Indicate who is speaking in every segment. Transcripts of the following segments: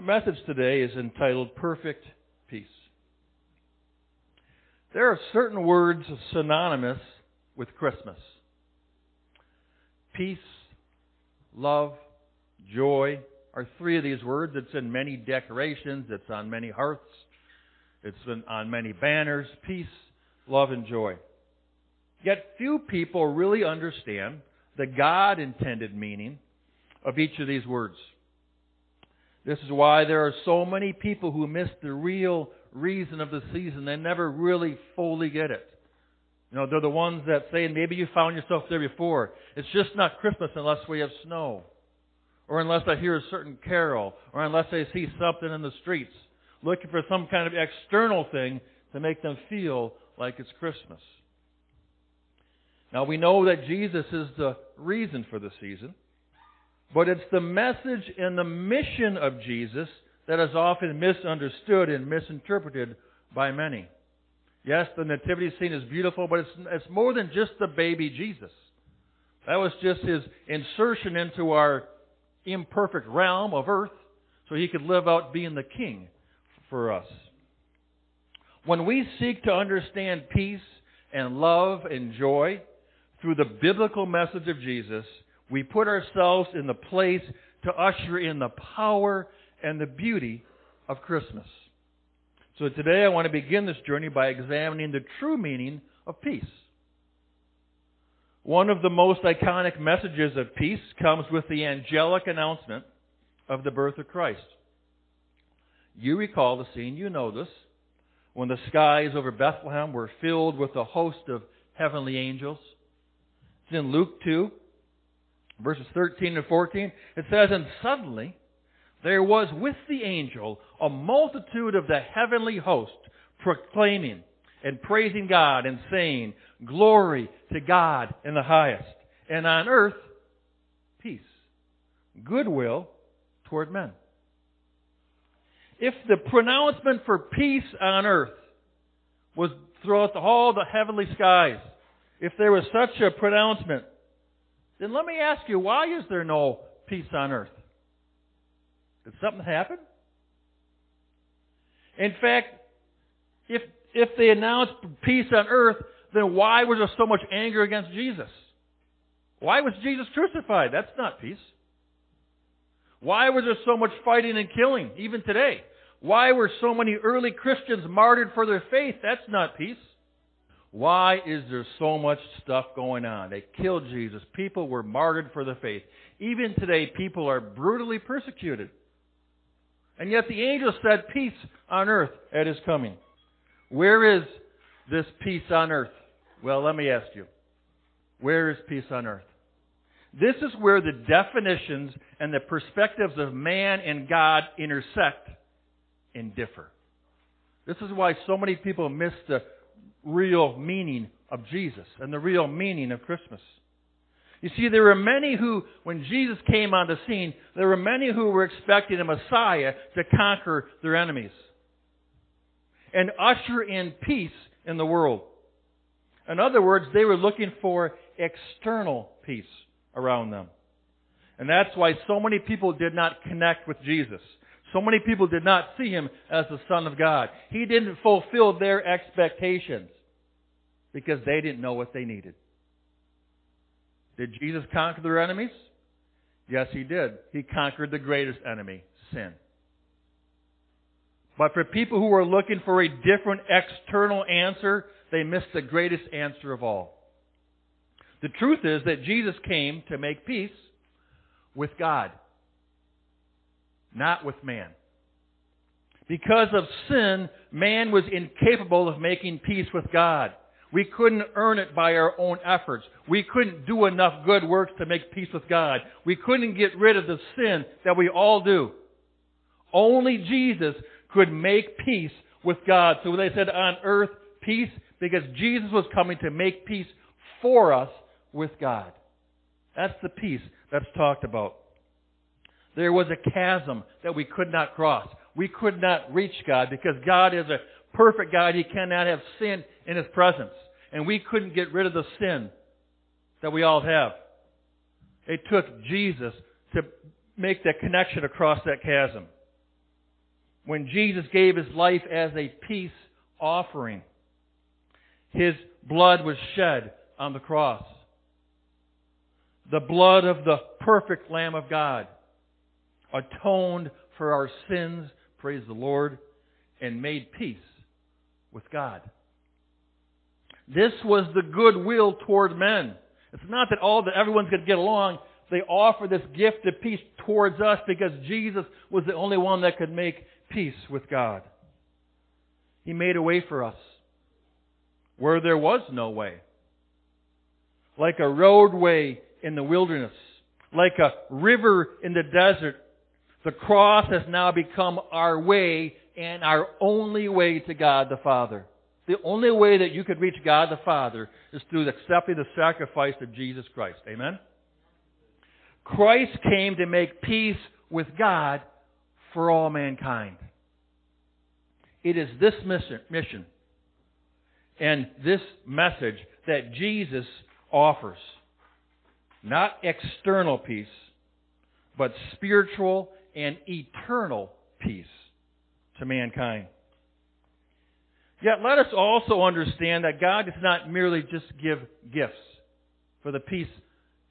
Speaker 1: My message today is entitled Perfect Peace. There are certain words synonymous with Christmas. Peace, love, joy are three of these words. It's in many decorations. It's on many hearths. It's on many banners. Peace, love, and joy. Yet few people really understand the God intended meaning of each of these words. This is why there are so many people who miss the real reason of the season. They never really fully get it. You know, they're the ones that say, maybe you found yourself there before, it's just not Christmas unless we have snow. Or unless I hear a certain carol. Or unless I see something in the streets. Looking for some kind of external thing to make them feel like it's Christmas. Now we know that Jesus is the reason for the season. But it's the message and the mission of Jesus that is often misunderstood and misinterpreted by many. Yes, the nativity scene is beautiful, but it's, it's more than just the baby Jesus. That was just his insertion into our imperfect realm of earth so he could live out being the king for us. When we seek to understand peace and love and joy through the biblical message of Jesus, we put ourselves in the place to usher in the power and the beauty of Christmas. So today I want to begin this journey by examining the true meaning of peace. One of the most iconic messages of peace comes with the angelic announcement of the birth of Christ. You recall the scene, you know this, when the skies over Bethlehem were filled with a host of heavenly angels. It's in Luke 2, verses 13 and 14, it says, And suddenly there was with the angel a multitude of the heavenly host proclaiming and praising God and saying, Glory to God in the highest, and on earth, peace, goodwill toward men. If the pronouncement for peace on earth was throughout all the heavenly skies, if there was such a pronouncement, then let me ask you, why is there no peace on earth? Did something happen? In fact, if, if they announced peace on earth, then why was there so much anger against Jesus? Why was Jesus crucified? That's not peace. Why was there so much fighting and killing, even today? Why were so many early Christians martyred for their faith? That's not peace. Why is there so much stuff going on? They killed Jesus. People were martyred for the faith. Even today, people are brutally persecuted. And yet the angel said peace on earth at his coming. Where is this peace on earth? Well, let me ask you. Where is peace on earth? This is where the definitions and the perspectives of man and God intersect and differ. This is why so many people miss the real meaning of Jesus and the real meaning of Christmas. You see, there were many who, when Jesus came on the scene, there were many who were expecting a Messiah to conquer their enemies and usher in peace in the world. In other words, they were looking for external peace around them. And that's why so many people did not connect with Jesus. So many people did not see him as the Son of God. He didn't fulfill their expectations because they didn't know what they needed. Did Jesus conquer their enemies? Yes, he did. He conquered the greatest enemy, sin. But for people who were looking for a different external answer, they missed the greatest answer of all. The truth is that Jesus came to make peace with God not with man. Because of sin, man was incapable of making peace with God. We couldn't earn it by our own efforts. We couldn't do enough good works to make peace with God. We couldn't get rid of the sin that we all do. Only Jesus could make peace with God. So they said on earth, peace, because Jesus was coming to make peace for us with God. That's the peace that's talked about. There was a chasm that we could not cross. We could not reach God because God is a perfect God. He cannot have sin in His presence. And we couldn't get rid of the sin that we all have. It took Jesus to make that connection across that chasm. when Jesus gave his life as a peace offering. His blood was shed on the cross. The blood of the perfect Lamb of God atoned for our sins, praise the Lord, and made peace with God. This was the goodwill toward men. It's not that all that everyone's going to get along. They offer this gift of peace towards us because Jesus was the only one that could make peace with God. He made a way for us where there was no way. Like a roadway in the wilderness, like a river in the desert, the cross has now become our way and our only way to God the Father. The only way that you could reach God the Father is through accepting the sacrifice of Jesus Christ. Amen? Christ came to make peace with God for all mankind. It is this mission and this message that Jesus offers. Not external peace, but spiritual and eternal peace to mankind. Yet let us also understand that God does not merely just give gifts, for the peace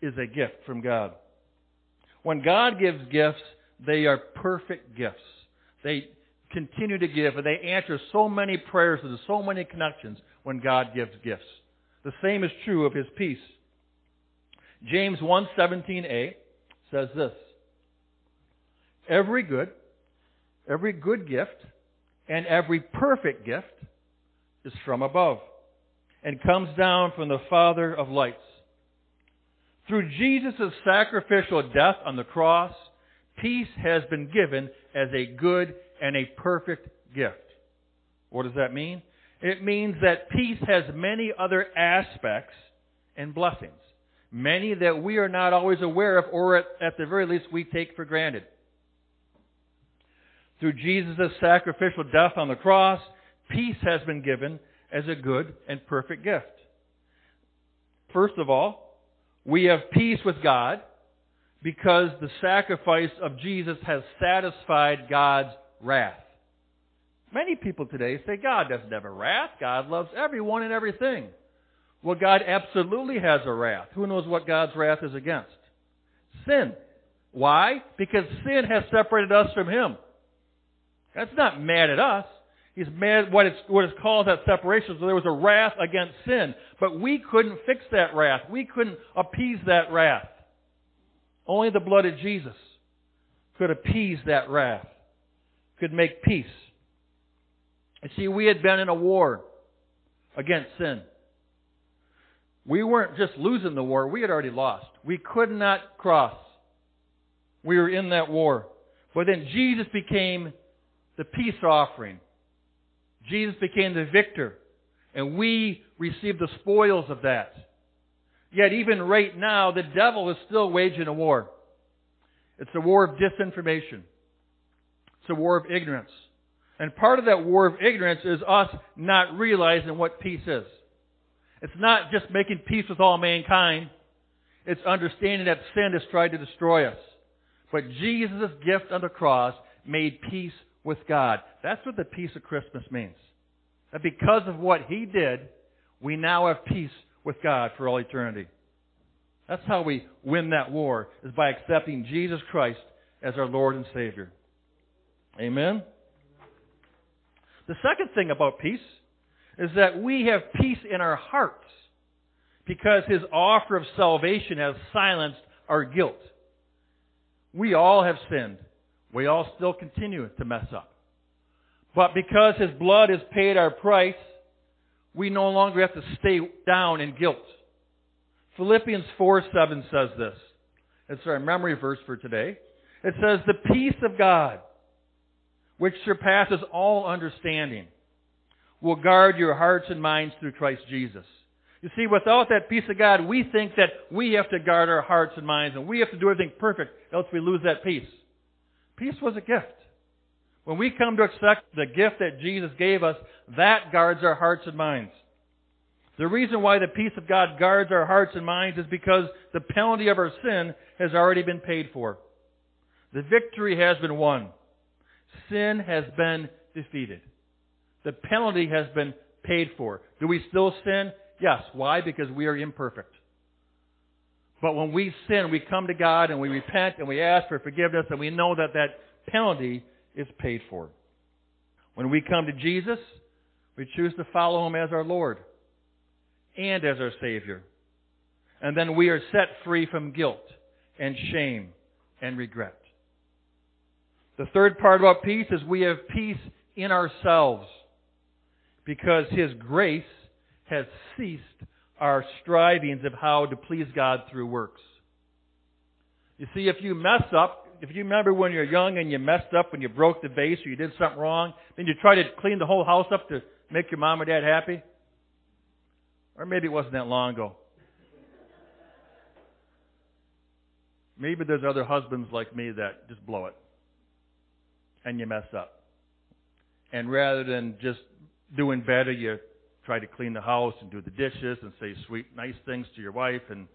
Speaker 1: is a gift from God. When God gives gifts, they are perfect gifts. They continue to give, and they answer so many prayers, and so many connections when God gives gifts. The same is true of His peace. James 1:17a says this: Every good, every good gift, and every perfect gift is from above and comes down from the Father of lights. Through Jesus' sacrificial death on the cross, peace has been given as a good and a perfect gift. What does that mean? It means that peace has many other aspects and blessings. Many that we are not always aware of, or at, at the very least we take for granted. Through Jesus' sacrificial death on the cross, peace has been given as a good and perfect gift. First of all, we have peace with God because the sacrifice of Jesus has satisfied God's wrath. Many people today say God doesn't have a wrath. God loves everyone and everything. Well, God absolutely has a wrath. Who knows what God's wrath is against? Sin. Why? Because sin has separated us from Him. That's not mad at us. He's mad what it's what is called that separation. So there was a wrath against sin. But we couldn't fix that wrath. We couldn't appease that wrath. Only the blood of Jesus could appease that wrath, could make peace. You see, we had been in a war against sin. We weren't just losing the war, we had already lost. We could not cross. We were in that war. But then Jesus became the peace offering. Jesus became the victor, and we received the spoils of that. Yet even right now, the devil is still waging a war. It's a war of disinformation. It's a war of ignorance. And part of that war of ignorance is us not realizing what peace is. It's not just making peace with all mankind. It's understanding that sin has tried to destroy us. But Jesus' gift on the cross made peace with God. That's what the peace of Christmas means. That because of what He did, we now have peace with God for all eternity. That's how we win that war, is by accepting Jesus Christ as our Lord and Savior. Amen? The second thing about peace is that we have peace in our hearts because His offer of salvation has silenced our guilt. We all have sinned. We all still continue to mess up. But because His blood has paid our price, we no longer have to stay down in guilt. Philippians 4 7 says this. It's our memory verse for today. It says, The peace of God, which surpasses all understanding, will guard your hearts and minds through Christ Jesus. You see, without that peace of God, we think that we have to guard our hearts and minds and we have to do everything perfect, else we lose that peace. Peace was a gift. When we come to accept the gift that Jesus gave us, that guards our hearts and minds. The reason why the peace of God guards our hearts and minds is because the penalty of our sin has already been paid for. The victory has been won. Sin has been defeated. The penalty has been paid for. Do we still sin? Yes. Why? Because we are imperfect. But when we sin, we come to God and we repent and we ask for forgiveness and we know that that penalty is paid for. When we come to Jesus, we choose to follow Him as our Lord and as our Savior. And then we are set free from guilt and shame and regret. The third part about peace is we have peace in ourselves because His grace has ceased our strivings of how to please God through works. You see, if you mess up, if you remember when you're young and you messed up when you broke the vase or you did something wrong, then you try to clean the whole house up to make your mom or dad happy? Or maybe it wasn't that long ago. Maybe there's other husbands like me that just blow it. And you mess up. And rather than just doing better, you try to clean the house and do the dishes and say sweet, nice things to your wife and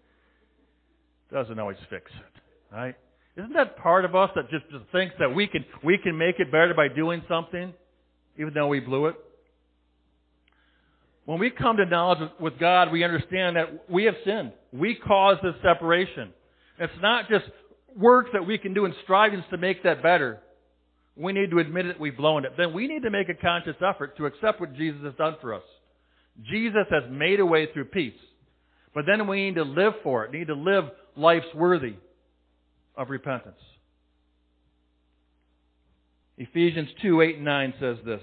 Speaker 1: doesn't always fix it. Right? Isn't that part of us that just, just thinks that we can we can make it better by doing something, even though we blew it? When we come to knowledge with God, we understand that we have sinned. We caused this separation. It's not just works that we can do and strivings to make that better. We need to admit that we've blown it. Then we need to make a conscious effort to accept what Jesus has done for us. Jesus has made a way through peace. But then we need to live for it. We need to live lives worthy of repentance. Ephesians 2, 8 and 9 says this.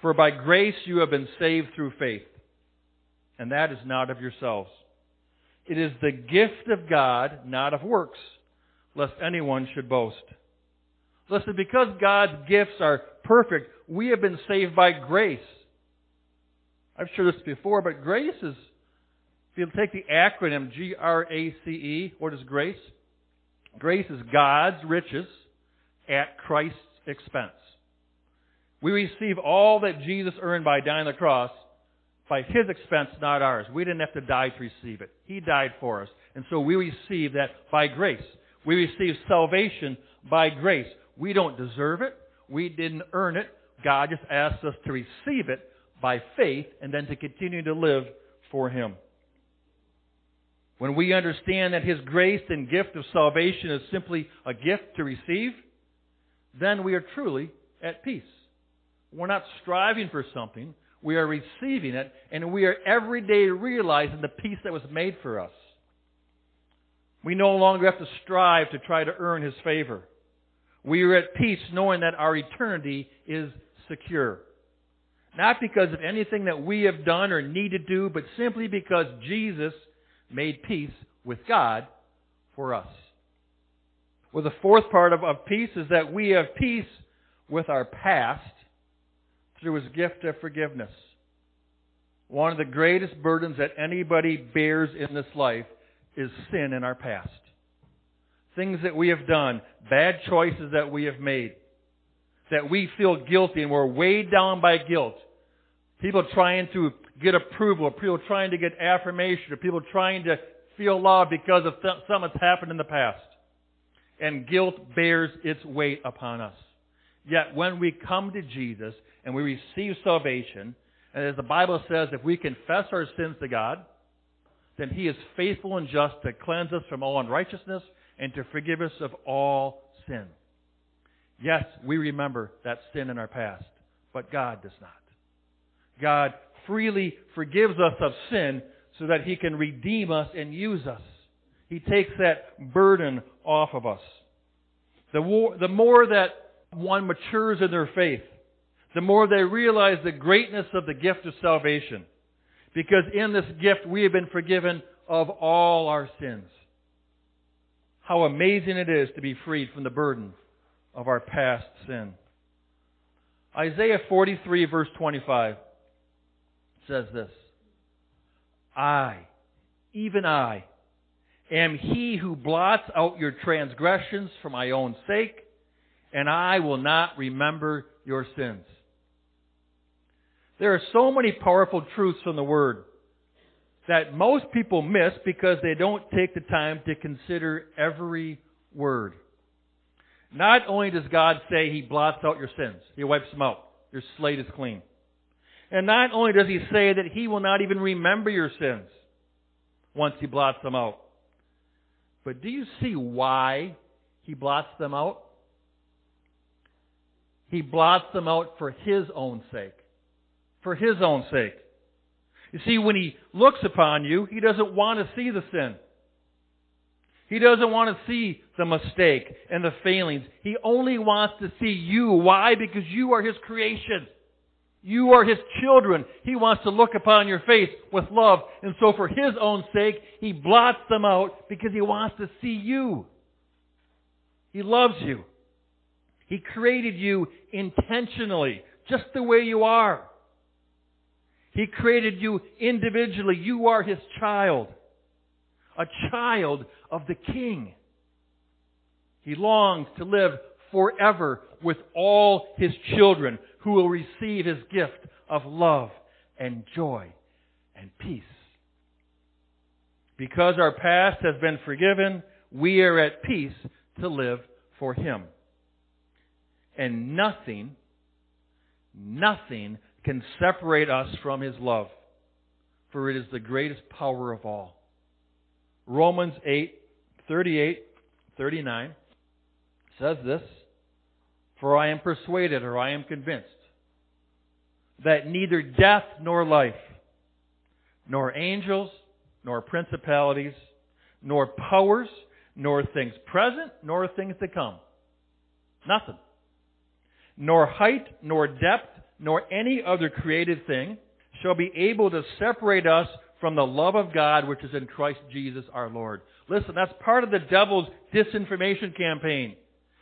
Speaker 1: For by grace you have been saved through faith, and that is not of yourselves. It is the gift of God, not of works, lest anyone should boast. Listen, because God's gifts are perfect, we have been saved by grace. I've shared this before, but grace is, if you take the acronym G-R-A-C-E, what is grace? Grace is God's riches at Christ's expense. We receive all that Jesus earned by dying on the cross by His expense, not ours. We didn't have to die to receive it. He died for us. And so we receive that by grace. We receive salvation by grace. We don't deserve it. We didn't earn it. God just asked us to receive it by faith and then to continue to live for Him. When we understand that His grace and gift of salvation is simply a gift to receive, then we are truly at peace. We're not striving for something. We are receiving it, and we are every day realizing the peace that was made for us. We no longer have to strive to try to earn His favor. We are at peace knowing that our eternity is secure. Not because of anything that we have done or need to do, but simply because Jesus made peace with God for us. Well, the fourth part of, of peace is that we have peace with our past through his gift of forgiveness. One of the greatest burdens that anybody bears in this life is sin in our past. Things that we have done, bad choices that we have made, that we feel guilty and we're weighed down by guilt. People trying to get approval, people trying to get affirmation, or people trying to feel love because of th- something that's happened in the past. And guilt bears its weight upon us. Yet when we come to Jesus and we receive salvation, and as the Bible says, if we confess our sins to God, then He is faithful and just to cleanse us from all unrighteousness and to forgive us of all sin. Yes, we remember that sin in our past, but God does not. God freely forgives us of sin so that He can redeem us and use us. He takes that burden off of us. The, war, the more that one matures in their faith, the more they realize the greatness of the gift of salvation. Because in this gift we have been forgiven of all our sins. How amazing it is to be freed from the burden of our past sin. Isaiah 43 verse 25 says this. I, even I, am he who blots out your transgressions for my own sake, and I will not remember your sins. There are so many powerful truths from the Word that most people miss because they don't take the time to consider every word. Not only does God say He blots out your sins, He wipes them out. Your slate is clean. And not only does He say that He will not even remember your sins once He blots them out, but do you see why He blots them out? He blots them out for His own sake. For His own sake. You see, when He looks upon you, He doesn't want to see the sin. He doesn't want to see the mistake and the failings. He only wants to see you. Why? Because you are His creation. You are His children. He wants to look upon your face with love. And so for His own sake, He blots them out because He wants to see you. He loves you. He created you intentionally, just the way you are. He created you individually. You are His child. A child of the King. He longs to live forever with all His children who will receive His gift of love and joy and peace. Because our past has been forgiven, we are at peace to live for Him. And nothing, nothing can separate us from His love, for it is the greatest power of all. Romans 8, 38, 39 says this, For I am persuaded, or I am convinced, that neither death nor life, nor angels, nor principalities, nor powers, nor things present, nor things to come. Nothing. Nor height, nor depth, nor any other created thing shall be able to separate us from the love of God which is in Christ Jesus our Lord. Listen, that's part of the devil's disinformation campaign.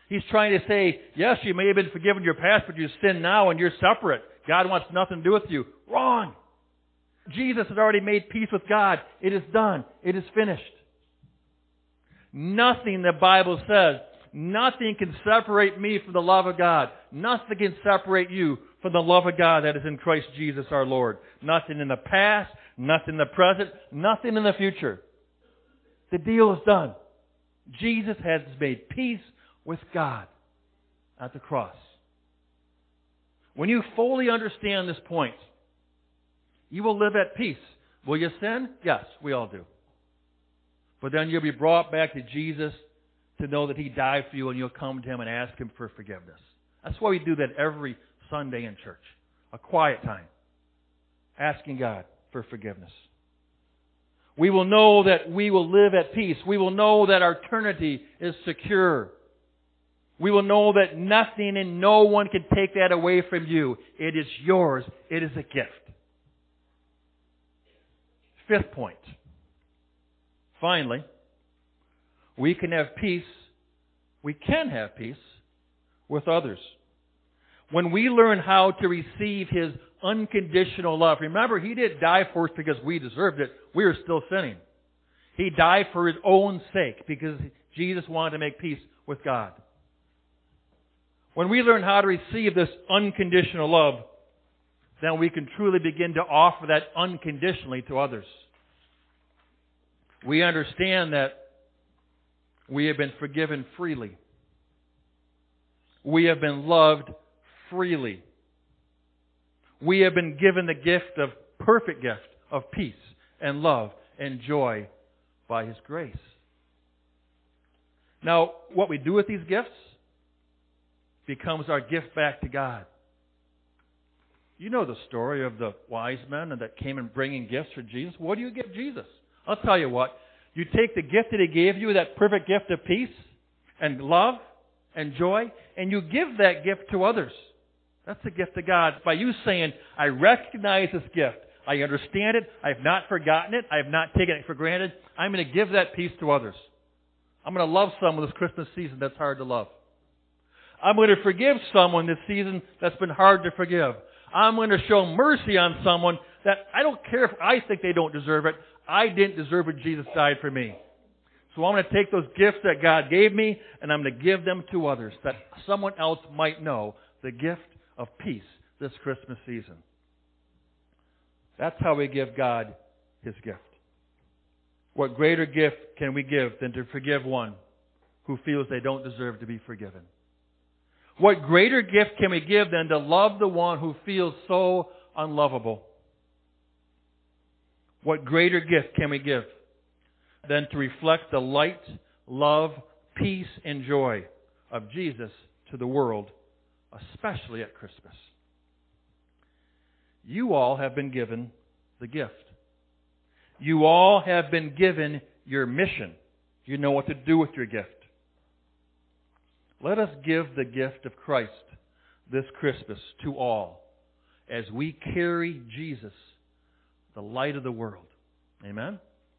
Speaker 1: He's trying to say, yes, you may have been forgiven your past, but you sin now and you're separate. God wants nothing to do with you. Wrong. Jesus has already made peace with God. It is done. It is finished. Nothing the Bible says, nothing can separate me from the love of God. Nothing can separate you from the love of God that is in Christ Jesus our Lord. Nothing in the past, nothing in the present, nothing in the future. The deal is done. Jesus has made peace with God at the cross. When you fully understand this point, you will live at peace. Will you sin? Yes, we all do. But then you'll be brought back to Jesus to know that He died for you and you'll come to Him and ask Him for forgiveness. That's why we do that every Sunday in church. A quiet time. Asking God for forgiveness. We will know that we will live at peace. We will know that our eternity is secure. We will know that nothing and no one can take that away from you. It is yours. It is a gift. Fifth point. Finally, we can have peace. We can have peace with others. When we learn how to receive His unconditional love. Remember, He didn't die for us because we deserved it. We were still sinning. He died for His own sake because Jesus wanted to make peace with God. When we learn how to receive this unconditional love, then we can truly begin to offer that unconditionally to others. We understand that we have been forgiven freely. We have been loved freely. We have been given the gift of perfect gift of peace and love and joy by His grace. Now, what we do with these gifts becomes our gift back to God. You know the story of the wise men that came and bringing gifts for Jesus. What do you give Jesus? I'll tell you what. You take the gift that He gave you, that perfect gift of peace and love and joy, and you give that gift to others. That's the gift of God. By you saying, I recognize this gift. I understand it. I have not forgotten it. I have not taken it for granted. I'm going to give that peace to others. I'm going to love someone this Christmas season that's hard to love. I'm going to forgive someone this season that's been hard to forgive. I'm going to show mercy on someone that I don't care if I think they don't deserve it. I didn't deserve it. Jesus died for me. So I'm going to take those gifts that God gave me and I'm going to give them to others that someone else might know the gift of peace this Christmas season. That's how we give God His gift. What greater gift can we give than to forgive one who feels they don't deserve to be forgiven? What greater gift can we give than to love the one who feels so unlovable? What greater gift can we give than to reflect the light, love, peace, and joy of Jesus to the world, especially at Christmas? You all have been given the gift. You all have been given your mission. You know what to do with your gift. Let us give the gift of Christ this Christmas to all as we carry Jesus, the light of the world. Amen?